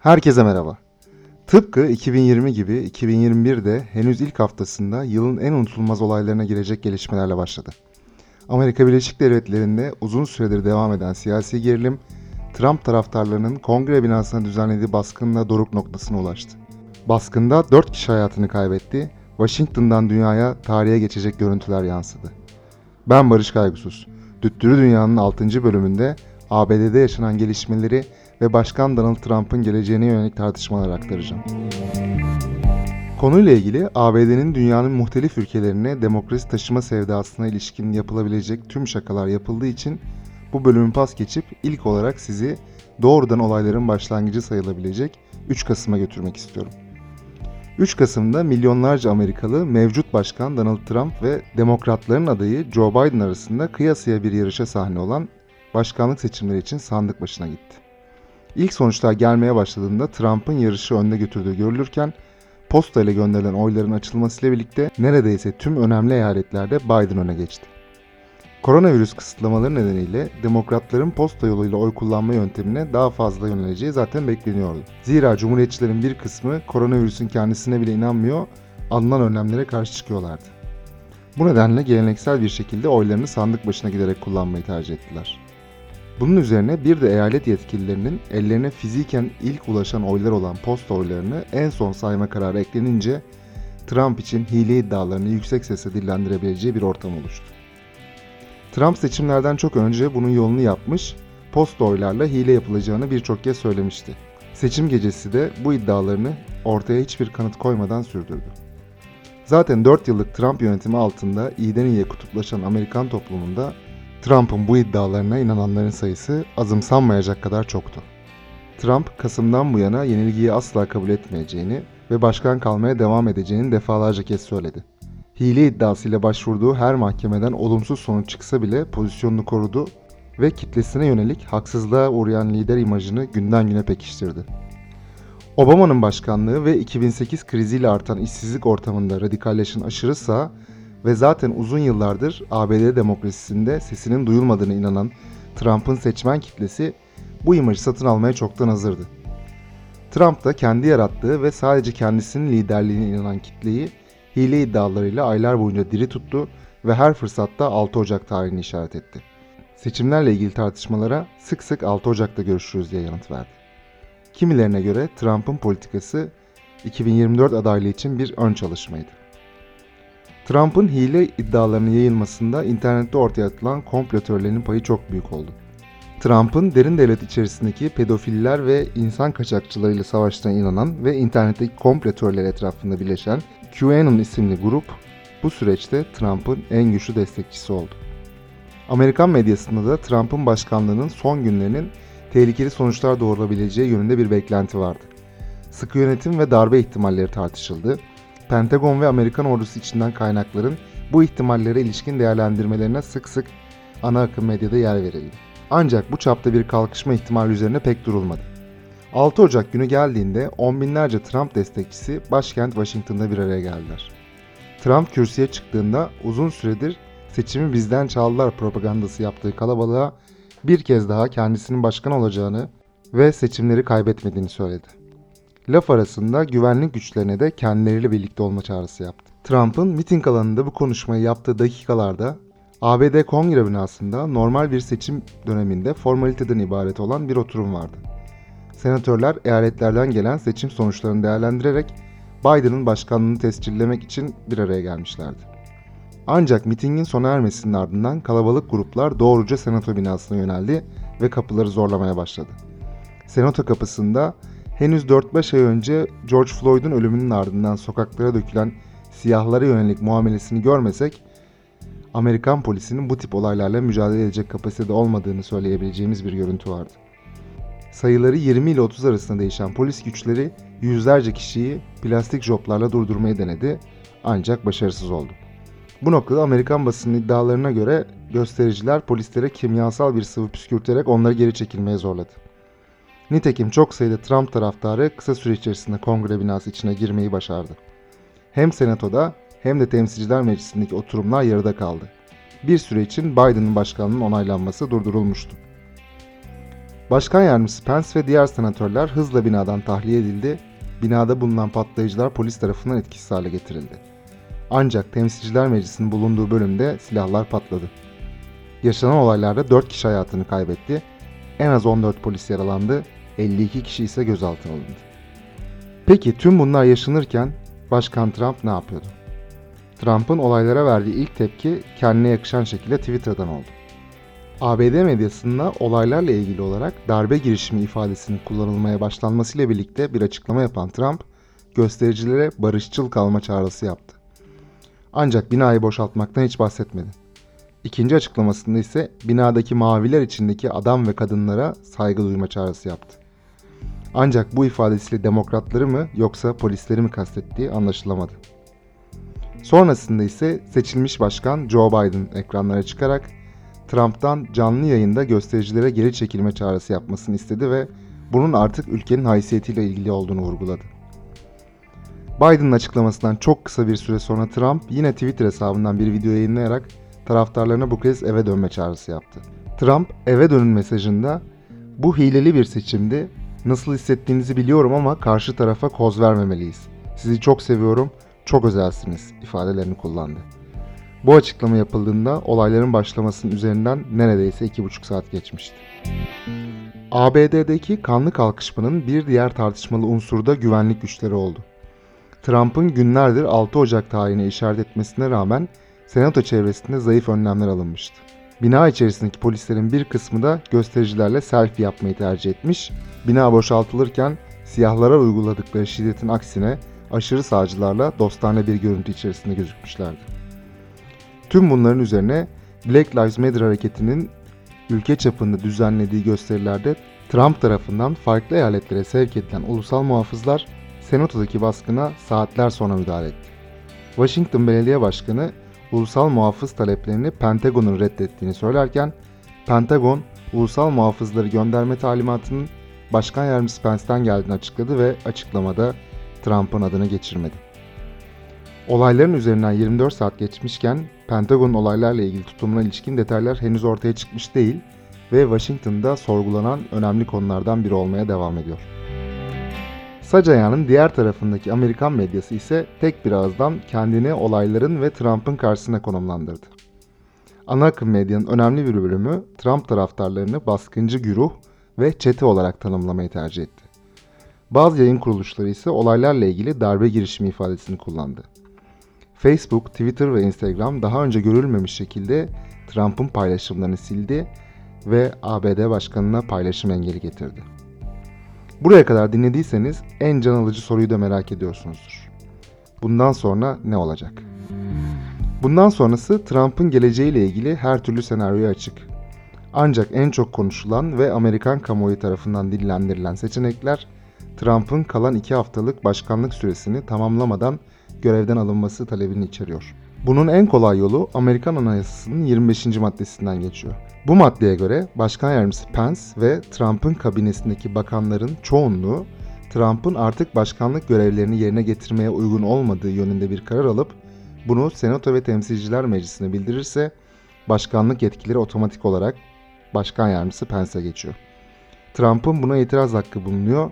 Herkese merhaba. Tıpkı 2020 gibi 2021 de henüz ilk haftasında yılın en unutulmaz olaylarına girecek gelişmelerle başladı. Amerika Birleşik Devletleri'nde uzun süredir devam eden siyasi gerilim, Trump taraftarlarının kongre binasına düzenlediği baskınla doruk noktasına ulaştı. Baskında 4 kişi hayatını kaybetti, Washington'dan dünyaya tarihe geçecek görüntüler yansıdı. Ben Barış Kaygusuz. Düttürü Dünya'nın 6. bölümünde ABD'de yaşanan gelişmeleri ve Başkan Donald Trump'ın geleceğine yönelik tartışmalar aktaracağım. Konuyla ilgili ABD'nin dünyanın muhtelif ülkelerine demokrasi taşıma sevdasına ilişkin yapılabilecek tüm şakalar yapıldığı için bu bölümü pas geçip ilk olarak sizi doğrudan olayların başlangıcı sayılabilecek 3 Kasım'a götürmek istiyorum. 3 Kasım'da milyonlarca Amerikalı mevcut başkan Donald Trump ve demokratların adayı Joe Biden arasında kıyasıya bir yarışa sahne olan başkanlık seçimleri için sandık başına gitti. İlk sonuçlar gelmeye başladığında Trump'ın yarışı önde götürdüğü görülürken posta ile gönderilen oyların açılmasıyla birlikte neredeyse tüm önemli eyaletlerde Biden öne geçti. Koronavirüs kısıtlamaları nedeniyle demokratların posta yoluyla oy kullanma yöntemine daha fazla yöneleceği zaten bekleniyordu. Zira cumhuriyetçilerin bir kısmı koronavirüsün kendisine bile inanmıyor, alınan önlemlere karşı çıkıyorlardı. Bu nedenle geleneksel bir şekilde oylarını sandık başına giderek kullanmayı tercih ettiler. Bunun üzerine bir de eyalet yetkililerinin ellerine fiziken ilk ulaşan oylar olan posta oylarını en son sayma kararı eklenince Trump için hile iddialarını yüksek sesle dillendirebileceği bir ortam oluştu. Trump seçimlerden çok önce bunun yolunu yapmış, posta oylarla hile yapılacağını birçok kez söylemişti. Seçim gecesi de bu iddialarını ortaya hiçbir kanıt koymadan sürdürdü. Zaten 4 yıllık Trump yönetimi altında iyiden iyiye kutuplaşan Amerikan toplumunda Trump'ın bu iddialarına inananların sayısı azımsanmayacak kadar çoktu. Trump, Kasım'dan bu yana yenilgiyi asla kabul etmeyeceğini ve başkan kalmaya devam edeceğini defalarca kez söyledi. Hile iddiasıyla başvurduğu her mahkemeden olumsuz sonuç çıksa bile pozisyonunu korudu ve kitlesine yönelik haksızlığa uğrayan lider imajını günden güne pekiştirdi. Obama'nın başkanlığı ve 2008 kriziyle artan işsizlik ortamında radikalleşen aşırı sağ ve zaten uzun yıllardır ABD demokrasisinde sesinin duyulmadığına inanan Trump'ın seçmen kitlesi bu imajı satın almaya çoktan hazırdı. Trump da kendi yarattığı ve sadece kendisinin liderliğine inanan kitleyi hile iddialarıyla aylar boyunca diri tuttu ve her fırsatta 6 Ocak tarihini işaret etti. Seçimlerle ilgili tartışmalara sık sık 6 Ocak'ta görüşürüz diye yanıt verdi. Kimilerine göre Trump'ın politikası 2024 adaylığı için bir ön çalışmaydı. Trump'ın hile iddialarının yayılmasında internette ortaya atılan komplo teorilerinin payı çok büyük oldu. Trump'ın derin devlet içerisindeki pedofiller ve insan kaçakçılarıyla savaştığına inanan ve internetteki komplo teorileri etrafında birleşen QAnon isimli grup bu süreçte Trump'ın en güçlü destekçisi oldu. Amerikan medyasında da Trump'ın başkanlığının son günlerinin tehlikeli sonuçlar doğurabileceği yönünde bir beklenti vardı. Sıkı yönetim ve darbe ihtimalleri tartışıldı. Pentagon ve Amerikan ordusu içinden kaynakların bu ihtimallere ilişkin değerlendirmelerine sık sık ana akım medyada yer verildi. Ancak bu çapta bir kalkışma ihtimali üzerine pek durulmadı. 6 Ocak günü geldiğinde on binlerce Trump destekçisi başkent Washington'da bir araya geldiler. Trump kürsüye çıktığında uzun süredir seçimi bizden çaldılar propagandası yaptığı kalabalığa bir kez daha kendisinin başkan olacağını ve seçimleri kaybetmediğini söyledi. Laf arasında güvenlik güçlerine de kendileriyle birlikte olma çağrısı yaptı. Trump'ın miting alanında bu konuşmayı yaptığı dakikalarda ABD Kongre binasında normal bir seçim döneminde formaliteden ibaret olan bir oturum vardı. Senatörler eyaletlerden gelen seçim sonuçlarını değerlendirerek Biden'ın başkanlığını tescillemek için bir araya gelmişlerdi. Ancak mitingin sona ermesinin ardından kalabalık gruplar doğruca senato binasına yöneldi ve kapıları zorlamaya başladı. Senato kapısında henüz 4-5 ay önce George Floyd'un ölümünün ardından sokaklara dökülen siyahlara yönelik muamelesini görmesek, Amerikan polisinin bu tip olaylarla mücadele edecek kapasitede olmadığını söyleyebileceğimiz bir görüntü vardı. Sayıları 20 ile 30 arasında değişen polis güçleri yüzlerce kişiyi plastik joplarla durdurmayı denedi ancak başarısız oldu. Bu noktada Amerikan basının iddialarına göre göstericiler polislere kimyasal bir sıvı püskürterek onları geri çekilmeye zorladı. Nitekim çok sayıda Trump taraftarı kısa süre içerisinde kongre binası içine girmeyi başardı. Hem senatoda hem de temsilciler meclisindeki oturumlar yarıda kaldı. Bir süre için Biden'ın başkanlığının onaylanması durdurulmuştu. Başkan yardımcısı Pence ve diğer senatörler hızla binadan tahliye edildi. Binada bulunan patlayıcılar polis tarafından etkisiz hale getirildi. Ancak Temsilciler Meclisi'nin bulunduğu bölümde silahlar patladı. Yaşanan olaylarda 4 kişi hayatını kaybetti. En az 14 polis yaralandı, 52 kişi ise gözaltına alındı. Peki tüm bunlar yaşanırken Başkan Trump ne yapıyordu? Trump'ın olaylara verdiği ilk tepki kendine yakışan şekilde Twitter'dan oldu. ABD medyasında olaylarla ilgili olarak darbe girişimi ifadesinin kullanılmaya başlanmasıyla birlikte bir açıklama yapan Trump, göstericilere barışçıl kalma çağrısı yaptı. Ancak binayı boşaltmaktan hiç bahsetmedi. İkinci açıklamasında ise binadaki maviler içindeki adam ve kadınlara saygı duyma çağrısı yaptı. Ancak bu ifadesiyle demokratları mı yoksa polisleri mi kastettiği anlaşılamadı. Sonrasında ise seçilmiş başkan Joe Biden ekranlara çıkarak Trump'tan canlı yayında göstericilere geri çekilme çağrısı yapmasını istedi ve bunun artık ülkenin haysiyetiyle ilgili olduğunu vurguladı. Biden'ın açıklamasından çok kısa bir süre sonra Trump yine Twitter hesabından bir video yayınlayarak taraftarlarına bu kez eve dönme çağrısı yaptı. Trump eve dönün mesajında bu hileli bir seçimdi. Nasıl hissettiğinizi biliyorum ama karşı tarafa koz vermemeliyiz. Sizi çok seviyorum, çok özelsiniz ifadelerini kullandı. Bu açıklama yapıldığında olayların başlamasının üzerinden neredeyse 2,5 saat geçmişti. ABD'deki kanlı kalkışmanın bir diğer tartışmalı unsuru da güvenlik güçleri oldu. Trump'ın günlerdir 6 Ocak tarihine işaret etmesine rağmen Senato çevresinde zayıf önlemler alınmıştı. Bina içerisindeki polislerin bir kısmı da göstericilerle selfie yapmayı tercih etmiş, bina boşaltılırken siyahlara uyguladıkları şiddetin aksine aşırı sağcılarla dostane bir görüntü içerisinde gözükmüşlerdi. Tüm bunların üzerine Black Lives Matter hareketinin ülke çapında düzenlediği gösterilerde Trump tarafından farklı eyaletlere sevk edilen ulusal muhafızlar Senato'daki baskına saatler sonra müdahale etti. Washington Belediye Başkanı ulusal muhafız taleplerini Pentagon'un reddettiğini söylerken Pentagon ulusal muhafızları gönderme talimatının Başkan Yardımcısı Pence'den geldiğini açıkladı ve açıklamada Trump'ın adını geçirmedi. Olayların üzerinden 24 saat geçmişken Pentagon'un olaylarla ilgili tutumuna ilişkin detaylar henüz ortaya çıkmış değil ve Washington'da sorgulanan önemli konulardan biri olmaya devam ediyor. Sac diğer tarafındaki Amerikan medyası ise tek bir ağızdan kendini olayların ve Trump'ın karşısına konumlandırdı. Ana akım medyanın önemli bir bölümü Trump taraftarlarını baskıncı güruh ve çete olarak tanımlamayı tercih etti. Bazı yayın kuruluşları ise olaylarla ilgili darbe girişimi ifadesini kullandı. Facebook, Twitter ve Instagram daha önce görülmemiş şekilde Trump'ın paylaşımlarını sildi ve ABD başkanına paylaşım engeli getirdi. Buraya kadar dinlediyseniz en can alıcı soruyu da merak ediyorsunuzdur. Bundan sonra ne olacak? Bundan sonrası Trump'ın geleceğiyle ilgili her türlü senaryoya açık. Ancak en çok konuşulan ve Amerikan kamuoyu tarafından dillendirilen seçenekler Trump'ın kalan iki haftalık başkanlık süresini tamamlamadan görevden alınması talebini içeriyor. Bunun en kolay yolu Amerikan Anayasası'nın 25. maddesinden geçiyor. Bu maddeye göre Başkan Yardımcısı Pence ve Trump'ın kabinesindeki bakanların çoğunluğu Trump'ın artık başkanlık görevlerini yerine getirmeye uygun olmadığı yönünde bir karar alıp bunu Senato ve Temsilciler Meclisi'ne bildirirse başkanlık yetkileri otomatik olarak Başkan Yardımcısı Pence'e geçiyor. Trump'ın buna itiraz hakkı bulunuyor.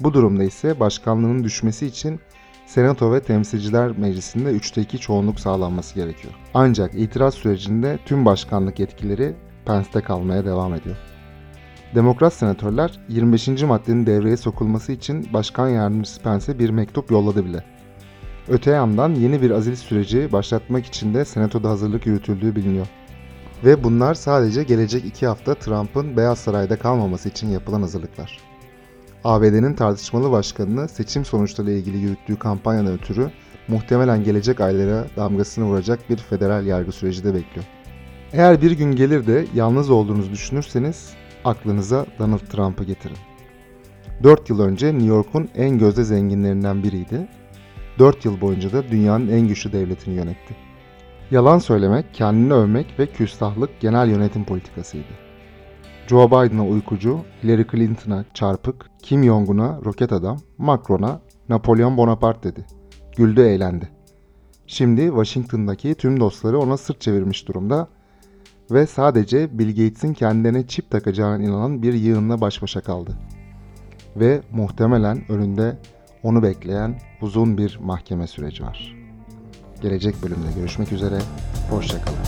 Bu durumda ise başkanlığının düşmesi için Senato ve Temsilciler Meclisi'nde 3'te 2 çoğunluk sağlanması gerekiyor. Ancak itiraz sürecinde tüm başkanlık yetkileri Pence'de kalmaya devam ediyor. Demokrat senatörler 25. maddenin devreye sokulması için Başkan Yardımcısı Pence'e bir mektup yolladı bile. Öte yandan yeni bir azil süreci başlatmak için de Senato'da hazırlık yürütüldüğü biliniyor. Ve bunlar sadece gelecek iki hafta Trump'ın Beyaz Saray'da kalmaması için yapılan hazırlıklar. ABD'nin tartışmalı başkanını seçim sonuçları ilgili yürüttüğü kampanyadan ötürü muhtemelen gelecek aylara damgasını vuracak bir federal yargı süreci de bekliyor. Eğer bir gün gelir de yalnız olduğunuzu düşünürseniz aklınıza Donald Trump'ı getirin. 4 yıl önce New York'un en gözde zenginlerinden biriydi. 4 yıl boyunca da dünyanın en güçlü devletini yönetti. Yalan söylemek, kendini övmek ve küstahlık genel yönetim politikasıydı. Joe Biden'a uykucu, Hillary Clinton'a çarpık, Kim Jong-un'a roket adam, Macron'a Napolyon Bonaparte dedi. Güldü eğlendi. Şimdi Washington'daki tüm dostları ona sırt çevirmiş durumda ve sadece Bill Gates'in kendilerine çip takacağına inanan bir yığınla baş başa kaldı. Ve muhtemelen önünde onu bekleyen uzun bir mahkeme süreci var. Gelecek bölümde görüşmek üzere, hoşçakalın.